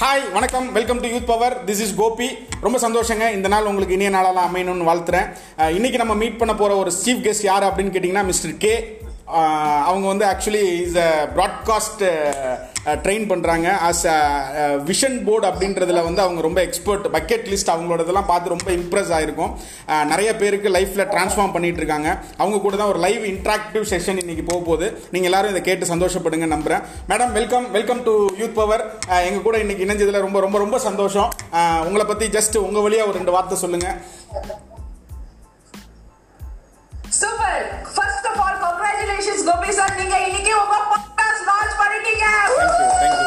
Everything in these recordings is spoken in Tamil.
ஹாய் வணக்கம். Welcome to youth power this is Gopi ரொம்ப சந்தோஷங்க. இந்த நாள் உங்களுக்கு இனிய நாளெல்லாம் அமையணும்னு வாழ்த்துறேன். இன்றைக்கி இன்னைக்கு நம்ம மீட் பண்ண போகிற ஒரு சீஃப் கெஸ்ட் யார் அப்படின்னு கேட்டிங்கன்னா மிஸ்டர் கே அவங்க வந்து actually is a broadcast train பண்ணுறாங்க ஆஸ் விஷன் போர்டு அப்படின்றதுல வந்து அவங்க ரொம்ப எக்ஸ்பர்ட் பக்கெட் லிஸ்ட் அவங்களோடதெல்லாம் பார்த்து ரொம்ப இம்ப்ரெஸ் ஆகிருக்கும் நிறைய பேருக்கு லைஃப்பில் ட்ரான்ஸ்ஃபார்ம் பண்ணிட்டு இருக்காங்க. அவங்க கூட தான் ஒரு லைவ் இன்ட்ராக்டிவ் செஷன் இன்னைக்கு போக போகுது நீங்கள் எல்லாரும் இதை கேட்டு சந்தோஷப்படுங்க நம்புறேன். Madam welcome welcome to youth power எங்க கூட இன்னைக்கு இணைஞ்சதுல ரொம்ப ரொம்ப ரொம்ப சந்தோஷம். உங்களை பத்தி ஜஸ்ட் உங்க வழியா ஒரு ரெண்டு வார்த்தை சொல்லுங்க. Super first of all congratulations Gopi sir நீங்க இன்னைக்கு உங்க பாட்காஸ்ட் லான்ச் பண்ணிட்டீங்க.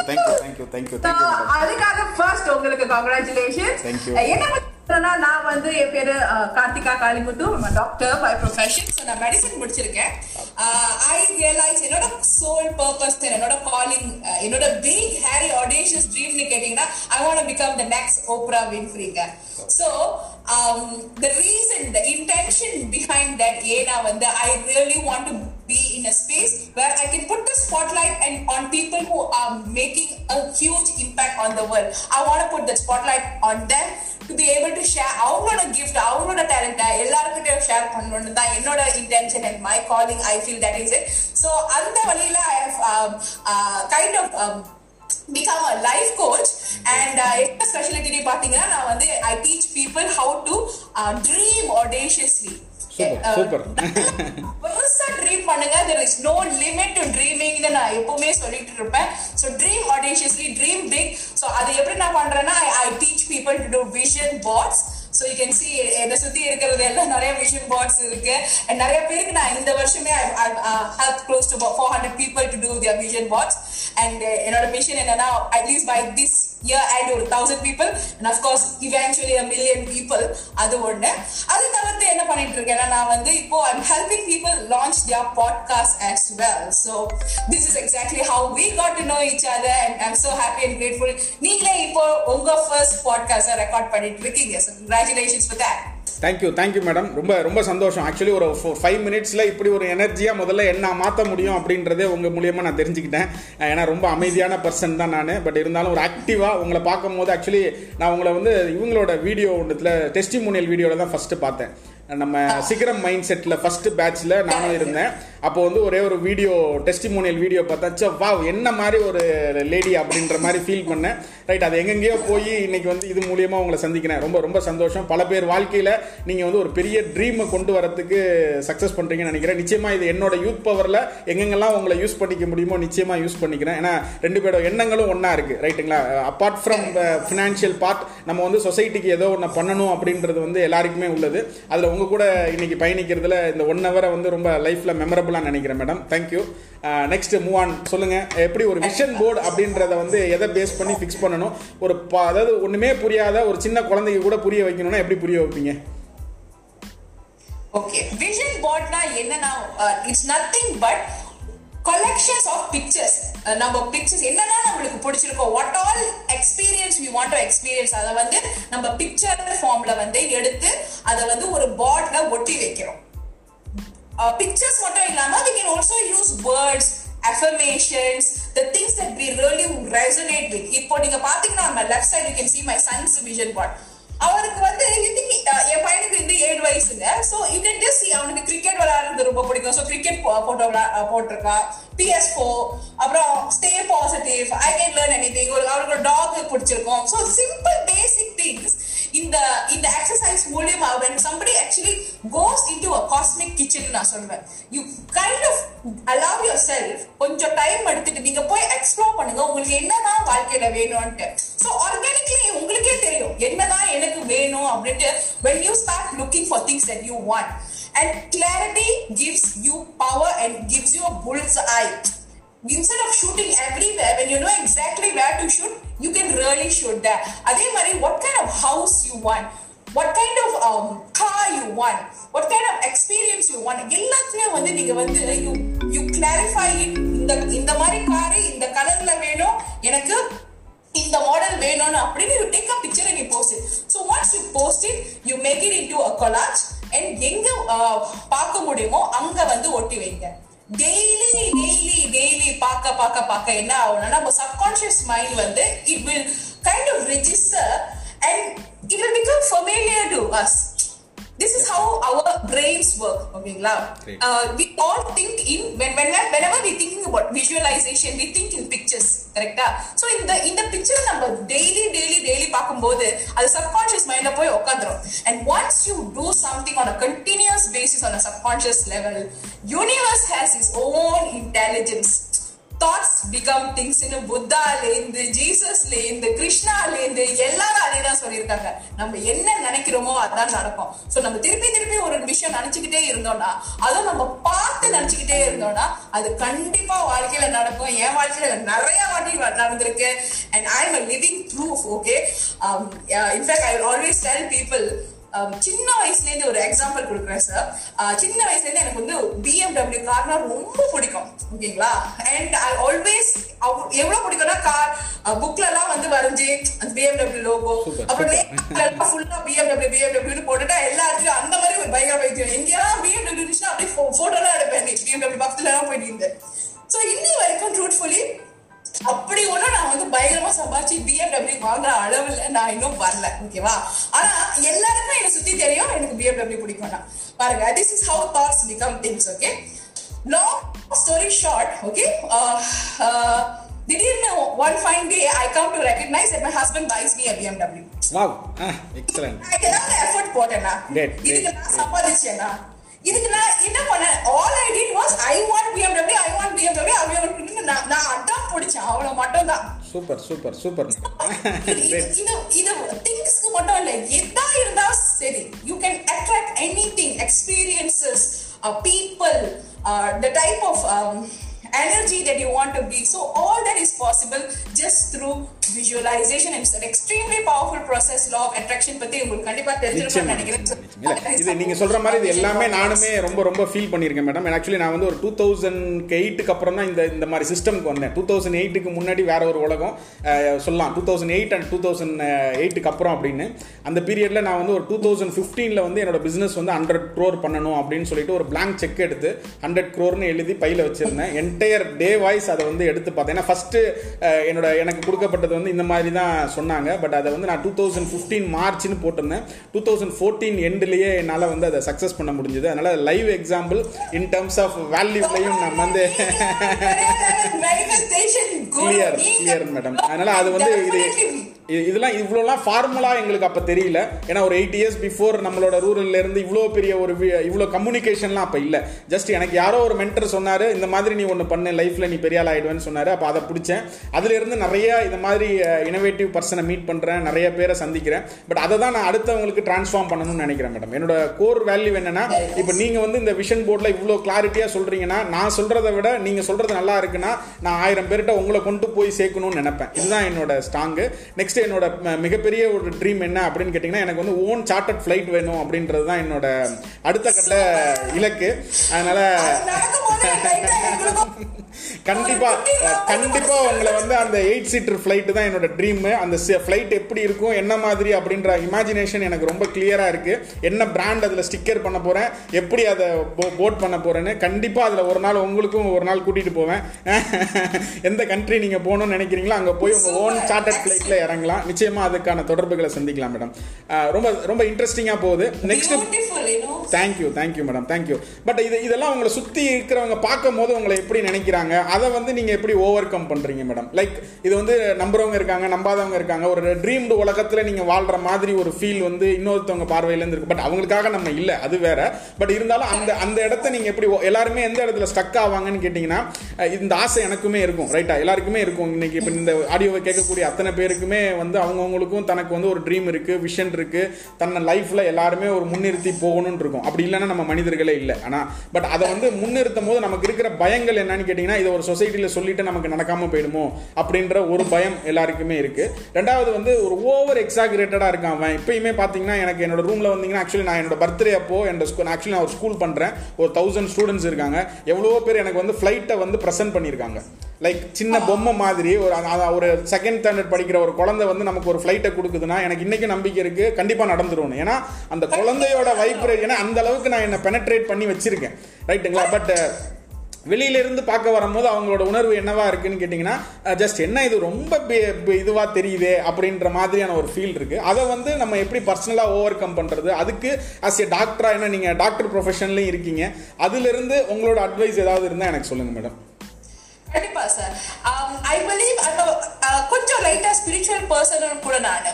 Thank you thank you So, thank you அதுக்காக ஃபர்ஸ்ட் உங்களுக்கு கங்க்ராச்சுலேஷன்ஸ் Thank you. என்ன நான் வந்து என் பேரு அஹ், Karthika Kalimuthu. Doctor by profession so நான் மெடிசன் முடிச்சிருக்கேன். ஐ ரியலைஸ் என்னோட சோல் பர்பஸ் என்னோட காலிங் என்னோட பிக் ஹேரி ஆடிஷியஸ் ட்ரீம்னு கேட்டீங்கன்னா I want become the next Oprah வின்ஃப்ரீங்க so the reason the intention behind that ஏன்னா வந்து I really want to be in a space where I can put the spotlight and on people who are making a huge impact on the world. I want to put the spotlight on them. To be able to share அவங்களோட gift அவங்களோட talent எல்லாருக்கிட்டையும் ஷேர் பண்ணணும்னு தான் என்னோட intention and my calling I feel that is it. So அந்த வழியில I have um, uh, kind of um, become a life coach and uh, என்ன ஸ்பெஷாலிட்டி பாத்தீங்கன்னா நான் வந்து I teach people how to uh, dream audaciously. பெருசா ட்ரீம் பண்ணுங்க there is no limit to dreaming நான் எப்பவுமே சொல்லிட்டு இருப்பேன் so dream audaciously dream big so அது எப்படி நான் பண்றேன்னா I teach people to do vision boards so you can see என்னை சுற்றி இருக்கிறது எல்லாம் நிறைய விஷன் பாட்ஸ் இருக்கு அண்ட் நிறைய பேருக்கு நான் இந்த வருஷமே help close to four hundred people to do their vision boards and என்னோட மிஷன் என்னன்னா at least by this year and ஒரு thousand people and of course eventually a million people அது ஒண்ணு அது தவிர்த்து என்ன பண்ணிட்டு இருக்கேன்னா நான் வந்து இப்போ I'm helping people launch their podcast as well so this is exactly how we got to know each other and I'm so happy and grateful நீங்களே இப்போ உங்க ஃபர்ஸ்ட் பாட்காஸ்ட் ரெக்கார்ட் பண்ணிட்டு இருக்கீங்க so congratulations for that thank you thank you madam ரொம்ப ரொம்ப சந்தோஷம். ஆக்சுவலி ஒரு ஃபைவ் மினிட்ஸில் இப்படி ஒரு எனர்ஜியாக முதல்ல என்ன மாற்ற முடியும் அப்படின்றதே உங்கள் மூலியமாக நான் தெரிஞ்சுக்கிட்டேன். ஏன்னா ரொம்ப அமைதியான பர்சன் தான் நான். பட் இருந்தாலும் ஒரு ஆக்டிவாக உங்களை பார்க்கும்போது ஆக்சுவலி நான் உங்களை வந்து இவங்களோட வீடியோ ஒன்றுத்தில் டெஸ்டிமோனியல் வீடியோவில் தான் ஃபஸ்ட்டு பார்த்தேன். நம்ம சிகரம் மைண்ட் செட்டில் ஃபஸ்ட்டு பேட்ச்சில் நானும் இருந்தேன். அப்போ வந்து ஒரே ஒரு வீடியோ டெஸ்டிமோனியல் வீடியோ பார்த்தா வா என்ன மாதிரி ஒரு லேடி அப்படின்ற மாதிரி ஃபீல் பண்ணேன். ரைட் அது எங்கெங்கேயோ போய் இன்னைக்கு வந்து இது மூலியமாக உங்களை சந்திக்கிறேன். ரொம்ப ரொம்ப சந்தோஷம். பல பேர் வாழ்க்கையில் நீங்கள் வந்து ஒரு பெரிய ட்ரீமை கொண்டு வரத்துக்கு சக்ஸஸ் பண்ணுறீங்கன்னு நினைக்கிறேன். நிச்சயமாக இது என்னோட யூத் பவரில் எங்கெங்கெல்லாம் உங்களை யூஸ் பண்ணிக்க முடியுமோ நிச்சயமாக யூஸ் பண்ணிக்கிறேன். ஏன்னா ரெண்டு பேரோட எண்ணங்களும் ஒன்றா இருக்குது ரைட்டுங்களா அப்பார்ட் ஃப்ரம் ஃபினான்ஷியல் பார்ட் நம்ம வந்து சொசைட்டிக்கு ஏதோ ஒன்று பண்ணணும் அப்படின்றது வந்து எல்லாருக்குமே உள்ளது. அதில் உங்கள் கூட இன்னைக்கு பயணிக்கிறதுல இந்த ஒன் ஹவரை வந்து ரொம்ப லைஃப்பில் மெமரபுளாக நினைக்கிறேன் madam thank you next move on சொல்லுங்கள் எப்படி ஒரு விஷன் போர்டு அப்படின்றத வந்து எதை பேஸ் பண்ணி ஃபிக்ஸ் பண்ணணும்? ஒரு அதாவது ஒன்றுமே புரியாத ஒரு சின்ன குழந்தைக்கு கூட புரிய வைக்கணும்னா எப்படி புரிய வைப்பீங்க? ஓகே விஷன் போர்ட்னா என்னன்னா it's nothing but collections of pictures நம்ம பிக்சர்ஸ் என்னென்ன நம்மளுக்கு பிடிச்சிருக்கோ what all experience we want to experience அதை வந்து நம்ம பிக்சர் ஃபார்ம்ல வந்து எடுத்து அதை வந்து ஒரு போர்ட்ல ஒட்டி வைக்கிறோம். பிக்சர்ஸ் மட்டும் இல்லாம we can also use words affirmations the things that we really resonate with இப்போ நீங்க பாத்தீங்கன்னா நம்ம left side you can see my son's vision vision அவருக்கு வந்து you என் பையனுக்கு வந்து ஏழு வயசுங்க. So you can just see அவனுக்கு கிரிக்கெட் விளையாடுறது ரொம்ப பிடிக்கும். சோ கிரிக்கெட் போட்டோ போட்டிருக்கா. பிஎஸ் போ அப்புறம் stay positive I can learn anything ஒரு அவருக்கு டாக் பிடிச்சிருக்கும். ஸோ சிம்பிள் பேசிக் திங்ஸ் இந்த இந்த எக்ஸசைஸ் மூலியமா when somebody actually goes into a cosmic kitchen நான் சொல்லுவேன் you kind of allow yourself கொஞ்சம் டைம் எடுத்துட்டு நீங்க போய் எக்ஸ்ப்ளோர் பண்ணுங்க உங்களுக்கு என்னதான் வாழ்க்கையில வேணும்ட்டு ஸோ ஆர்கானிக்லி உங்களுக்கே தெரியும் என்னதான் எனக்கு வேணும் அப்படின்ட்டு when you start looking for things that you want and clarity gives you power and gives you a bull's eye instead of shooting everywhere when you know exactly where to shoot you can really shoot there அதே மாதிரி what kind of house you want what kind of um, car you want what kind of experience you want எல்லாத்துலயும் வந்து நீங்க வந்து you you clarify it இந்த இந்த மாதிரி காரு இந்த கலர்ல வேணும் எனக்கு இந்த மாடல் வேணும்னு அப்படின்னு you take a picture and you post it so once you post it you make it into a collage and எங்க uh, பார்க்க முடியுமோ அங்க வந்து ஒட்டி வைங்க டெய்லி டெய்லி டெய்லி பார்க்க பார்க்க பார்க்க என்ன ஆகும்னா நம்ம சப்கான்ஷியஸ் மைண்ட் வந்து it will kind of register and it will become familiar to us this is how our brains work okay Great. uh, we all think in when, when whenever we thinking about visualization we think in pictures கரெக்டா சோ இந்த இந்த பிக்சர் நம்ம டெய்லி டெய்லி டெய்லி பார்க்கும்போது அது சப்கான்ஷியஸ் மைண்ட்ல போய் உட்காந்துரும் and once you do something on a continuous basis on a subconscious level universe has is own intelligence thoughts become things புத்தாலேருந்து கிருஷ்ணால கிருஷ்ணாலேருந்து எல்லாரும் அதே தான் சொல்லியிருக்காங்க. நம்ம என்ன நினைக்கிறோமோ அதான் நடக்கும். சோ நம்ம திருப்பி திருப்பி ஒரு விஷயம் நினைச்சுக்கிட்டே இருந்தோம்னா அதுவும் நம்ம பார்த்து நினைச்சுக்கிட்டே இருந்தோம்னா அது கண்டிப்பா வாழ்க்கையில நடக்கும். என் வாழ்க்கையில நிறைய வாட்டி நடந்திருக்கு. And I am living proof okay in fact I always tell people சின்ன வயசுல இருந்து ஒரு எக்ஸாம்பிள் கொடுக்குறேன் சார் சின்ன வயசுல இருந்து எனக்கு வந்து பிஎம்டபிள்யூ கார்னா ரொம்ப பிடிக்கும் ஓகேங்களா? அண்ட் ஐ ஆல்வேஸ் எவ்வளவு பிடிக்கும்னா கார் புக்ல எல்லாம் வந்து வரைஞ்சு அந்த பிஎம்டபிள்யூ லோகோ அப்புறம் ஃபுல்லா பிஎம்டபிள்யூ பிஎம்டபிள்யூ போட்டுட்டா எல்லா இடத்துலயும் அந்த மாதிரி ஒரு பயங்கர வைத்தியம் எங்கேயாவது பிஎம்டபிள்யூ அப்படியே போட்டோ எல்லாம் எடுப்பேன். பிஎம்டபிள்யூ பக்கத்துல எல்லாம் போயிட்டு இருந்தேன் ஸோ இன்னி வரைக்கும் ட்ரூத்ஃபுல்லி அப்படி ஒண்ணும் நான் வந்து பயங்கரமா சம்பாதிச்சு பிஎம்டபிள்யூ வாங்குற அளவுல நான் இன்னும் வரல ஓகேவா ஆனா எல்லாருக்கும் என்ன சுத்தி தெரியும் எனக்கு பிஎம்டபிள்யூ பிடிக்கும்னா. பாருங்க this is how thoughts become things okay long story short okay திடீர்னு one fine day I come to recognise that my husband buys me a BMW wow excellent நான் ஏதாவது எஃபர்ட் போட்டேனா? இதுக்கு. நான் சம்பாதிச்சேனா? இதுக்கு நான் என்ன பண்ணேன்? All I did was I want BMW I want BMW I want நான் நான் அடம் பிடிச்சேன். அவ்வளவு மட்டும் தான் சூப்பர் சூப்பர். சூப்பர் இது இது திங்ஸ்க்கு மட்டும் இல்ல. எதா இருந்தாலும் சரி you can attract anything experiences people the type of energy that you want to be. So all that is possible just through visualization. It's an extremely powerful process law of attraction பத்தி உங்களுக்கு கண்டிப்பா தெரிஞ்சிருக்கும்னு நிச்சயமா. இல்ல, இது நீங்க சொல்ற மாதிரி இது எல்லாமே நானுமே ரொம்ப ரொம்ப ஃபீல் பண்ணியிருக்கேன் மேடம் ஆக்சுவலி நான் வந்து ஒரு டூ தௌசண்ட் எயிட்டுக்கு அப்புறம் தான் இந்த இந்த மாதிரி சிஸ்டம்க்கு வந்தேன். டூ தௌசண்ட் எயிட்டுக்கு முன்னாடி வேற ஒரு உலகம் சொல்லலாம். Two thousand eight and two thousand எயிட்டுக்கு அப்புறம் அப்படின்னு. அந்த பீரியட்ல நான் வந்து ஒரு டூ தௌசண்ட் ஃபிஃப்டீனில் வந்து என்னோட பிசினஸ் வந்து ஹண்ட்ரட் க்ரோர் பண்ணணும் அப்படின்னு சொல்லிட்டு ஒரு blank செக் எடுத்து ஹண்ட்ரட் க்ரோர்னு எழுதி பையில வச்சிருந்தேன். என்டையர் டே வாய்ஸ் அதை வந்து எடுத்து பார்த்தேன். ஏன்னா ஃபர்ஸ்ட் என்னோட எனக்கு கொடுக்கப்பட்டது வந்து இந்த மாதிரி தான் சொன்னாங்க. பட் அதை வந்து நான் டூ தௌசண்ட் ஃபிஃப்டீன் மார்ச்னு போட்டிருந்தேன். டூ தௌசண்ட் ஃபோர்டீன் எண்ட்லேயே என்னால் வந்து அதை சக்ஸஸ் பண்ண முடிஞ்சது. அதனால live example in terms of வேல்யூலையும் நம்ம வந்து கிளியர் கிளியர் மேடம் அதனால அது வந்து இது- இதெல்லாம் இவ்வளோலாம் ஃபார்முலா எங்களுக்கு அப்போ தெரியல. ஏன்னா ஒரு எயிட் இயர்ஸ் பிஃபோர் நம்மளோட ரூரல்லேருந்து இவ்வளோ பெரிய ஒரு இவ்வளோ கம்யூனிகேஷன்லாம் அப்போ இல்லை. ஜஸ்ட் எனக்கு யாரோ ஒரு மென்டர் சொன்னார் இந்த மாதிரி நீ ஒன்று பண்ணு லைஃப்பில் நீ பெரிய ஆள் ஆகிடுவேன்னு சொன்னார். அப்போ அதை பிடிச்சேன். அதுலேருந்து நிறைய இந்த மாதிரி இனோவேட்டிவ் பர்சனை மீட் பண்ணுறேன் நிறைய பேரை சந்திக்கிறேன். பட் அதை தான் நான் அடுத்தவங்களுக்கு ட்ரான்ஸ்ஃபார்ம் பண்ணணும்னு நினைக்கிறேன் மேடம் என்னோட கோர் வேல்யூ என்னன்னா இப்போ நீங்கள் வந்து இந்த விஷன் போர்டில் இவ்வளோ கிளாரிட்டியாக சொல்கிறீங்கன்னா நான் சொல்கிறத விட நீங்கள் சொல்கிறது நல்லா இருக்குன்னா நான் ஆயிரம் பேர்கிட்ட உங்களை கொண்டு போய் சேர்க்கணும்னு நினைப்பேன். இதுதான் என்னோட ஸ்ட்ராங்கு நெக்ஸ்ட் என்னோட ம- மிகப்பெரிய ஒரு ட்ரீம் என்ன அப்படின்னு கேட்டிங்கன்னா எனக்கு வந்து ஓன் சார்ட்டர்ட் ஃப்ளைட் வேணும் அப்படின்றது தான் என்னோட அடுத்த கட்ட இலக்கு. அதனால கண்டிப்பா கண்டிப்பா உங்களை வந்து அந்த எயிட் சீட்டர் ஃப்ளைட் தான் என்னோட ட்ரீம் அந்த ஃப்ளைட் எப்படி இருக்கும் என்ன மாதிரி அப்படின்ற இமேஜினேஷன் எனக்கு ரொம்ப கிளியரா இருக்கு. என்ன பிராண்ட் அதுல ஸ்டிக்கர் பண்ண போறேன் எப்படி அதை போட் பண்ண போறேன்னு கண்டிப்பா அதுல ஒரு நாள் உங்களுக்கும் ஒரு நாள் கூட்டிட்டு போவேன். எந்த கண்ட்ரி நீங்க போகணும்னு நினைக்கிறீங்களோ அங்க போய் உங்க ஓன் சார்ட்டர்ட் ஃப்ளைட்ல இறங்கலாம். நிச்சயமா அதுக்கான தொடர்புகளை சந்திக்கலாம் மேடம் ரொம்ப ரொம்ப இன்ட்ரெஸ்டிங்கா போகுது. Next thank you thank you madam thank you but இது இதெல்லாம் உங்களை சுற்றி இருக்கிறவங்க பார்க்கும் போது உங்களை எப்படி நினைக்கிறாங்க? அதை வந்து நீங்கள் எப்படி ஓவர் கம் பண்ணுறீங்க மேடம் லைக் இது வந்து நம்புறவங்க இருக்காங்க நம்பாதவங்க இருக்காங்க. ஒரு ட்ரீம்டு உலகத்தில் நீங்கள் வாழ்கிற மாதிரி ஒரு ஃபீல் வந்து இன்னொருத்தவங்க பார்வையிலேருந்து இருக்கு. பட் அவங்களுக்காக நம்ம இல்லை அது வேற. பட் இருந்தாலும் அந்த அந்த இடத்த நீங்கள் எப்படி ஓ- எல்லாருமே எந்த இடத்துல ஸ்டக் ஆவாங்கன்னு கேட்டிங்கன்னா இந்த ஆசை எனக்குமே இருக்கும் ரைட்டா எல்லாருக்குமே இருக்கும். இன்னைக்கு இப்போ இந்த ஆடியோவை கேட்கக்கூடிய அத்தனை பேருக்குமே வந்து அவங்கவுங்களுக்கும் தனக்கு வந்து ஒரு ட்ரீம் இருக்குது விஷன் இருக்குது தன்னை லைஃப்பில் எல்லாருமே ஒரு முன்னிறுத்தி போகணும்னு இருக்கும். அப்படி இல்லைன்னா நம்ம மனிதர்களே இல்லை. ஆனால் பட் அதை வந்து முன்னிறுத்தும் போது நமக்கு இருக்கிற பயங்கள் என்னன்னு கேட்டிங்கன்னா இதை ஒரு சொசைட்டியில் சொல்லிட்டு நமக்கு நடக்காமல் போயிடுமோ அப்படின்ற ஒரு பயம் எல்லாருக்குமே இருக்குது ரெண்டாவது வந்து ஒரு ஓவர் எக்ஸாகுரேட்டடாக இருக்கான் அவன். இப்போயுமே பார்த்தீங்கன்னா எனக்கு என்னோட ரூமில் வந்தீங்கன்னா ஆக்சுவலி நான் என்னோட பர்த்டே அப்போ என்னோட ஸ்கூல் ஆக்சுவலி நான் ஒரு ஸ்கூல் பண்ணுறேன் ஒரு தௌசண்ட் ஸ்டூடெண்ட்ஸ் இருக்காங்க. எவ்வளோ பேர் எனக்கு வந்து ஃப்ளைட்டை வந்து ப்ரெசென்ட் பண்ணியிருக்காங்க. லைக் சின்ன பொம்மை மாதிரி ஒரு ஒரு செகண்ட் ஸ்டாண்டர்ட் படிக்கிற ஒரு குழந்தை வந்து நமக்கு ஒரு ஃப்ளைட்டை கொடுக்குதுன்னா எனக்கு இன்றைக்கும் நம்பிக்கை இருக்குது கண்டிப்பாக நடந்துரும் ஏன்னா அந்த குழந்தையோட வைப்ரேட் ஏன்னா அந்த அளவுக்கு நான் என்னை பெனட்ரேட் பண்ணி வச்சுருக்கேன். ரைட்டுங்களா பட் வெளியில இருந்து பார்க்க வரும்போது அவங்களோட உணர்வு என்னவா இருக்குன்னு கேட்டிங்கன்னா ஜஸ்ட் என்ன இது? ரொம்ப பி- பி- இதுவா தெரியுதே அப்படின்ற மாதிரியான ஒரு ஃபீல் இருக்கு. அதை வந்து நம்ம எப்படி பர்சனலாக ஓவர் கம் பண்றது? அதுக்கு அஸ் எ டாக்டரா ஏன்னா நீங்க டாக்டர் ப்ரொஃபஷன்லையும் இருக்கீங்க. அதுல இருந்து உங்களோட அட்வைஸ் ஏதாவது இருந்தால் எனக்கு சொல்லுங்க மேடம் கண்டிப்பா சார் ஐ பிலீவ் அந்த uh, கொஞ்சம் லைட்டா ஸ்பிரிச்சுவல் பர்சன் கூட நான்.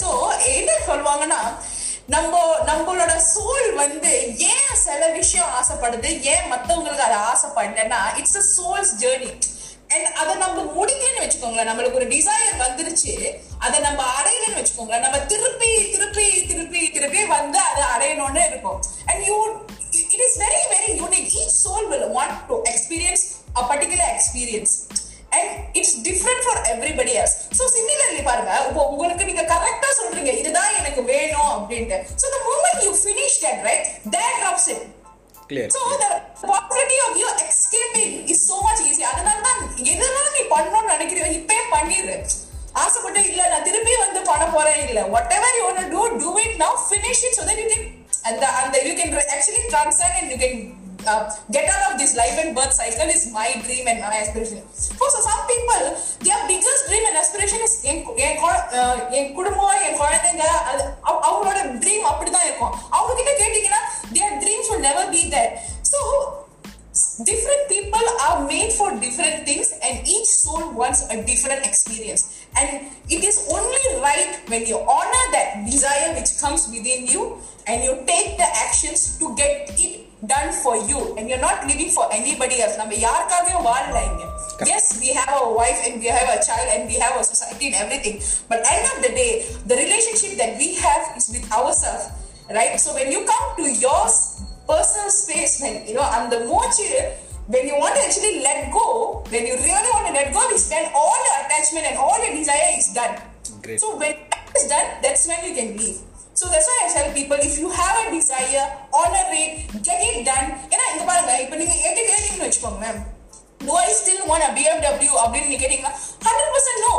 சோ என்ன சொல்லுவாங்கன்னா நம்ம நம்மளோட சோல் வந்து ஏன் சில விஷயம் ஆசைப்படுது? ஏன் மத்தவங்களுக்கு அதை ஆசைப்படலன்னா it's a soul's journey and அதை நம்ம முடிக்கணும்னு வச்சுக்கோங்களேன் நம்மளுக்கு ஒரு டிசைர் வந்துருச்சு அதை நம்ம அடையணும்னு வச்சுக்கோங்களேன் நம்ம திருப்பி திருப்பி திருப்பி திருப்பி வந்து அதை அடையணும்னு இருக்கும். And you it is very very unique each soul will want to experience a particular experience and it's different for everybody else so similarly பாருங்க இப்போ உங்களுக்கு நீங்க கரெக்டா சொல்றீங்க இதுதான் எனக்கு வேணும் அப்படின்ட்டு so the moment you finish that right that drops it clear so the possibility of you escaping is so much easy அதனால தான் எதெல்லாம் நீ பண்ணணும்னு நினைக்கிறியோ இப்பே பண்ணிடு ஆசைப்பட்டு இல்ல நான் திருப்பி வந்து பண்ண போறேன் இல்ல whatever you want to do it now finish it so that you can and the, and the, you can actually transcend and you can uh, get out of this life and birth cycle is my dream and my aspiration. For so some people, their biggest dream and aspiration is என் கு- என் குழ- அஹ் என் குடும்பம் என் குழந்தைங்க அது அவ- அவங்களோட ட்ரீம் அப்படிதான் இருக்கும் அவங்க கிட்ட கேட்டீங்கன்னா their dreams will never be there. So different people are made for different things and each soul wants a different experience and it is only right when you honor that desire which comes within you and you take the actions to get it done for you and you're not living for anybody else நம்ம யாருக்காகவும் வாழல இங்க yes we have our wife and we have a child and we have a society and everything but end of the day the relationship that we have is with ourselves right so when you come to yours personal space when you know and the mochi when you want to actually let go when you really want to let go is when all the attachment and all the desire is done Great. so when that is done that's when you can leave So that's why I tell people if you have a desire honor it get it done ஏன்னா இங்க பாருங்க இப்போ நீங்க எட்டு கேட்டீங்கன்னு வச்சுக்கோங்க do I still want a BMW அப்படின்னு நீங்க கேட்டீங்கன்னா 100% no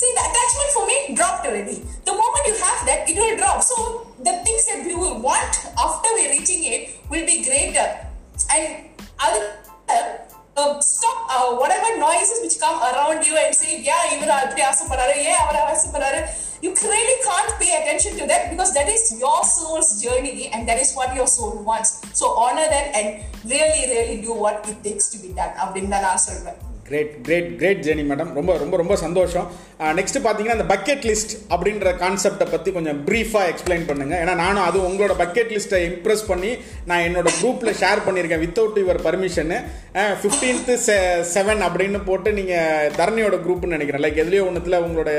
See, the attachment for me dropped already. The moment you have that, it will drop. So, the things that we will want after we're reaching it will be greater. And It's your soul's journey and that is what your soul wants. So honor that and really, really do what it takes to be done. அப்படின்னு தான் நான் சொல்வேன் great great great journey madam ரொம்ப ரொம்ப ரொம்ப சந்தோஷம் நெக்ஸ்ட் பார்த்தீங்கன்னா அந்த பக்கெட் லிஸ்ட் அப்படின்ற கான்செப்டை பற்றி கொஞ்சம் ப்ரீஃபாக எக்ஸ்பிளைன் பண்ணுங்க. ஏன்னா நானும் அது உங்களோட பக்கெட் லிஸ்ட்டை இம்ப்ரெஸ் பண்ணி நான் என்னோட குரூப்பில் ஷேர் பண்ணியிருக்கேன் without your permission fifteenth seven அப்படின்னு போட்டு நீங்கள் தரணியோட குரூப்னு நினைக்கிறேன். லைக் எதுலேயோ ஒன்றுத்தில் உங்களோட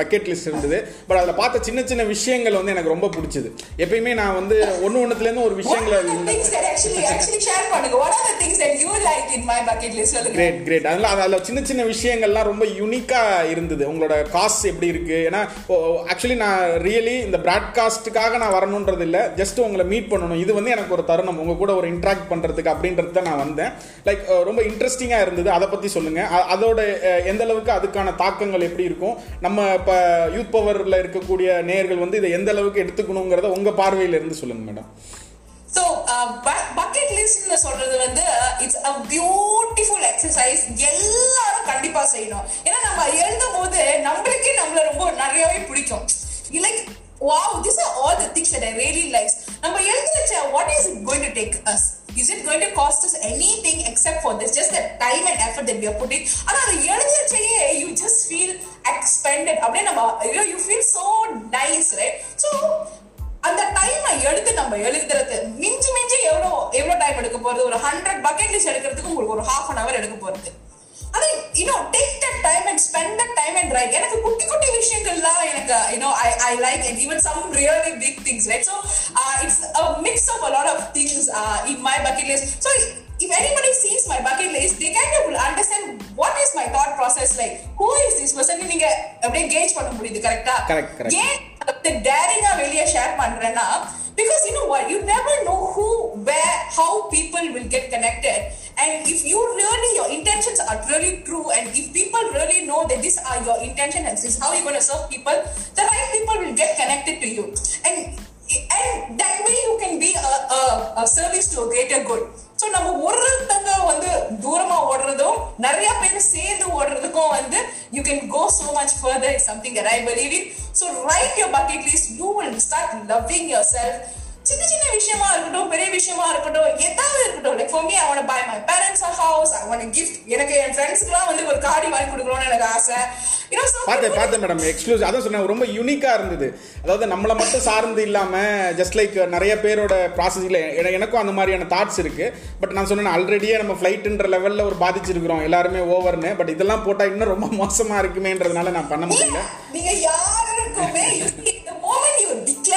பக்கெட் லிஸ்ட் இருந்தது. பட் அதில் பார்த்த சின்ன சின்ன விஷயங்கள் வந்து எனக்கு ரொம்ப பிடிச்சது. எப்பயுமே நான் வந்து ஒன்று ஒன்றுத்துலேருந்து ஒரு விஷயங்களை கிரேட் கிரேட் அதில் அதில் சின்ன சின்ன விஷயங்கள்லாம் ரொம்ப யூனிக்காக இருந்தது. உங்களோட காஸ்ட் எப்படி இருக்குது ஏன்னா ஆக்சுவலி நான் ரியலி இந்த ப்ராட்காஸ்ட்டுக்காக நான் வரணுன்றது இல்லை. ஜஸ்ட் உங்களை மீட் பண்ணணும். இது வந்து எனக்கு ஒரு தருணம். உங்கள் கூட ஒரு இன்ட்ராக்ட் பண்ணுறதுக்கு அப்படின்றது தான் நான் வந்தேன். லைக் ரொம்ப இன்ட்ரெஸ்டிங்காக இருந்தது. அதை பற்றி சொல்லுங்கள் அதோட எந்த அளவுக்கு அதுக்கான தாக்கங்கள் எப்படி இருக்கும்? நம்ம இப்போ யூத் பவரில் இருக்கக்கூடிய நேயர்கள் வந்து இதை எந்த அளவுக்கு எடுத்துக்கணுங்கிறத உங்கள் பார்வையிலிருந்து சொல்லுங்கள் மேடம் ஸோ பக்கெட் லிஸ்ட்னு சொல்றது வந்து இட்ஸ் அ பியூட்டிஃபுல் எக்ஸசைஸ் எல்லாரும் கண்டிப்பா செய்யணும் ஏன்னா நம்ம எழுதும் போது நம்மளுக்கே நம்மள ரொம்ப நிறையவே பிடிக்கும் like wow this are all the things that I really likes நம்ம எழுதி வச்ச what is it going to take us is it going to cost us anything except for this just that time and effort that you put it ஆனால் அதை எழுதி வச்சையே யூ ஜஸ்ட் ஃபீல் எக்ஸ்பெண்டட் அப்படியே நம்ம ஐயோ you feel so nice right so அந்த டைமை எடுத்து நம்ம எழுதுறது மிஞ்சி மிஞ்சி எவ்வளோ எவ்வளோ டைம் எடுக்க போறது? ஒரு ஹண்ட்ரட் பக்கெட் லிஸ்ட் எடுக்கிறதுக்கு உங்களுக்கு ஒரு ஹாஃப் அன் அவர் எடுக்க போறது. அது you know take that time and spend that time and right எனக்கு குட்டி குட்டி விஷயங்கள்லாம் எனக்கு you know I I like and even some really big things right so it's mix of a lot of things in my bucket list so if anybody sees my bucket list, they kind of will understand what is my thought process like. Who is this person? நீங்க அப்படியே கேஜ் பண்ண முடியுது கரெக்டா Correct, correct. ஏன் டேரிங்கா வெளியே ஷேர் பண்றேன்னா because you know what you never know who where how people will get connected and if you really your intentions are really true and if people really know that these are your intention and this is how you're going to serve people the right people will get connected service to greater good so நம்ம ஒருத்தங்க வந்து தூரமா ஓடுறதும் நிறைய பேர் சேர்ந்து ஓடுறதுக்கும் வந்து you can go so much further is something I believe in so right your bucket list you will start loving yourself சின்ன சின்ன விஷயமா இருக்கட்டும் பெரிய விஷயமா இருக்கட்டும் ஏதாவது இருக்கட்டும். Like for me I want buy my parents a house I want gift எனக்கு என் ஃப்ரெண்ட்ஸ்க்குலாம் வந்து ஒரு காடி வாங்கி கொடுக்கணும்னு எனக்கு ஆசை. பார்த்தேன் பார்த்தேன் மேடம் எக்ஸ்க்ளூசிவ் அதான் சொன்னேன் ரொம்ப யூனிக்காக இருந்தது. அதாவது நம்மளை மட்டும் சார்ந்து இல்லாமல் ஜஸ்ட் லைக் நிறைய பேரோட ப்ராசஸில் எனக்கும் அந்த மாதிரியான தாட்ஸ் இருக்கு. பட் நான் சொன்னேன் ஆல்ரெடியே நம்ம ஃப்ளைட்டுன்ற லெவலில் ஒரு பாதிச்சிருக்கிறோம் எல்லாருமே ஓவர்னு பட் இதெல்லாம் போட்டால் இன்னும் ரொம்ப மோசமாக இருக்குமேன்றதுனால நான் பண்ண முடியல. நீங்க யாருக்குமே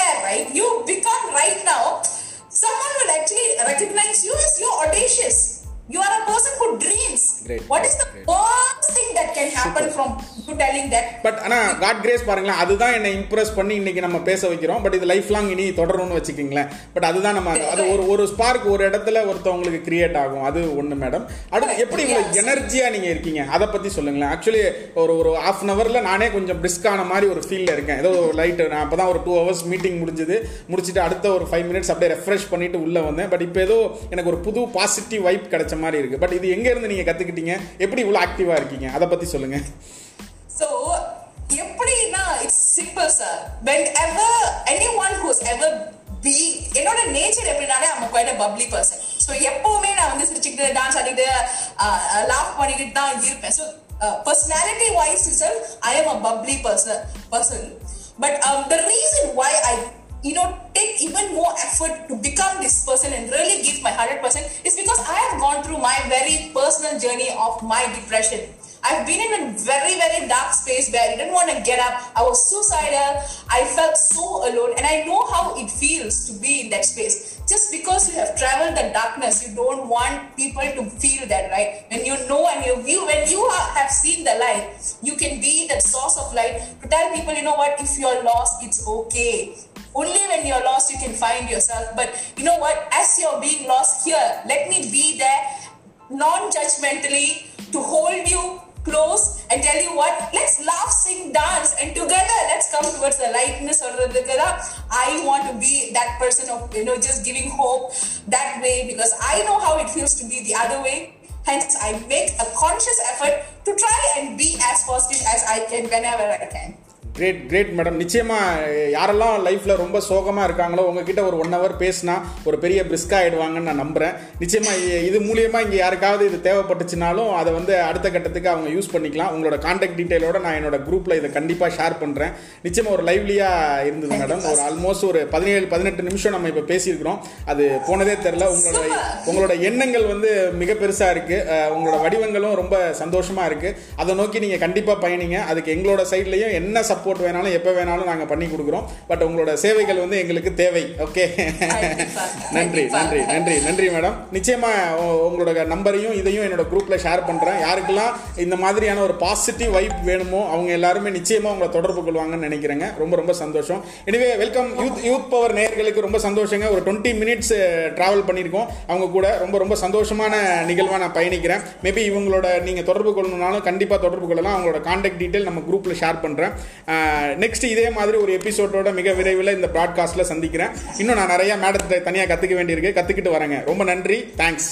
declare right? You become right now. Someone will actually recognize you as you're audacious you are a person who dreams. Great. what is the worst thing that can happen from you telling that? But ஆனால் காட் கிரேஸ் பாருங்களேன் அதுதான் என்னை இம்ப்ரெஸ் பண்ணி இன்னைக்கு நம்ம பேச வைக்கிறோம். பட் இது லைஃப் லாங் இனி தொடரணும்னு வச்சுக்கிங்களேன். பட் அதுதான் நம்ம அது ஒரு ஒரு ஸ்பார்க் ஒரு இடத்துல ஒருத்தவங்களுக்கு கிரியேட் ஆகும். அது ஒன்று மேடம் அடுத்து எப்படி இவ்வளோ எனர்ஜியாக நீங்கள் இருக்கீங்க? அதை பற்றி சொல்லுங்களேன். ஆக்சுவலி ஒரு ஒரு ஹாஃப் அன் ஹவரில் நானே கொஞ்சம் பிரிஸ்கான மாதிரி ஒரு ஃபீலில் இருக்கேன். ஏதோ ஒரு லைட்டு நான் அப்போ தான் ஒரு டூ ஹவர்ஸ் மீட்டிங் முடிஞ்சது. முடிச்சுட்டு அடுத்த ஒரு ஃபைவ் மினிட்ஸ் அப்படியே ரெஃப்ரெஷ் பண்ணிட்டு உள்ளே வந்தேன். பட் இப்போ ஏதோ எனக்கு ஒரு புது பாசிட்டிவ் வைப் கிடைச்ச மாதிரி இருக்கு. பட் இது எங்கேருந்து நீங்கள் கற்றுக்கிட்டீங்க எப்படி இவ்வளோ ஆக்டிவாக இருக்கீங்க? அதை பற்றி சொல்லுங்கள் சோ எப்படின்னா it's simple sir whenever anyone whosever be என்னோட நேச்சர் எப்படின்னாலே அவங்க quite bubbly person person. So எப்பவுமே நான் வந்து சிரிச்சுக்கிட்டு டான்ஸ் ஆடிட்டு லாஃப் பண்ணிக்கிட்டு தான் இருப்பேன். So personality wise usual I am a bubbly person person but the reason why I you know take even more effort to become this person and really give my 100% is because I have gone through my very personal journey of my depression. I've been in a very, very dark space where I didn't want to get up. I was suicidal. I felt so alone. And I know how it feels to be in that space. Just because you have traveled the darkness, you don't want people to feel that, right? When you know and you, when you have seen the light, you can be that source of light to tell people, you know what, if you're lost, it's okay. Only when you're lost, you can find yourself. But you know what, as you're being lost here, let me be there non-judgmentally to hold you close and tell you what? Let's laugh sing dance and together let's come towards the lightness or the i want to be that person of you know just giving hope that way because i know how it feels to be the other way. Hence i make a conscious effort to try and be as positive as i can whenever i can great great madam நிச்சயமா யாரெல்லாம் லைஃப்ல ரொம்ப சோகமா இருக்காங்களோ உங்ககிட்ட ஒரு ஒன் ஹவர் பேசினா ஒரு பெரிய பிரிஸ்கா ஆயிடுவாங்கன்னு நான் நம்புறேன். நிச்சயமா இ- இது மூலியமா இங்க யாருக்காவது இது தேவைப்பட்டுச்சுனாலும் அதை வந்து அடுத்த கட்டத்துக்கு அவங்க யூஸ் பண்ணிக்கலாம். உங்களோட கான்டாக்ட் டீடைலோட நான் என்னோட குரூப்ல இதை கண்டிப்பா ஷேர் பண்றேன். நிச்சயமா ஒரு லைவ்லியா இருந்தது மேடம் ஒரு ஆல்மோஸ்ட் ஒரு பதினேழு பதினெட்டு நிமிஷம் நம்ம இப்ப பேசியிருக்கிறோம். அது போனதே தெரியல. உங்களோட உங்களோட எண்ணங்கள் வந்து மிக பெருசா இருக்கு. அஹ் உங்களோட வடிவங்களும் ரொம்ப சந்தோஷமா இருக்கு. அதை நோக்கி நீங்க கண்டிப்பா பயணிங்க. அதுக்கு எங்களோட சைட்லயும் என்ன சப்போர்ட் வேணாலும் எப்போ வேணாலும் நாங்க பண்ணி கொடுக்குறோம். பட் உங்களோட சேவைகள் வந்து எங்களுக்கு தேவை. ஓகே. நன்றி. நன்றி நன்றி நன்றி மேடம் நிச்சயமா உ- உங்களோட நம்பரையும் இதையும் என்னோட குரூப்ல ஷேர் பண்றேன். யாருக்கெல்லாம் இந்த மாதிரியான ஒரு பாசிட்டிவ் வைப் வேணுமோ அவங்க எல்லாருமே நிச்சயமா உங்களை தொடர்பு கொள்வாங்கன்னு நினைக்கிறேங்க. ரொம்ப ரொம்ப சந்தோஷம். எனவே வெல்கம் யூத் யூத் பவர் நேயர்களுக்கு ரொம்ப சந்தோஷங்க. ஒரு டுவெண்ட்டி மினிட்ஸ் டிராவல் பண்ணியிருக்கோம். அவங்க கூட ரொம்ப ரொம்ப சந்தோஷமான நிகழ்வா நான் பயணிக்கிறேன். மேபி இவங்களோட நீங்க தொடர்பு கொள்ளணும்னாலும் கண்டிப்பா தொடர்பு கொள்ளலாம். அவங்களோட கான்டாக்ட் டீடைல் நம்ம குரூப்ல ஷேர் பண்றேன். நெக்ஸ்ட் இதே மாதிரி ஒரு எபிசோடோட மிக விரைவில் இந்த ப்ராட்காஸ்ட்ல சந்திக்கிறேன். இன்னும் நான் நிறைய மேடத்தை தனியாக கத்துக்க வேண்டியிருக்கு. கத்துக்கிட்டு வரேங்க. ரொம்ப நன்றி. தேங்க்ஸ்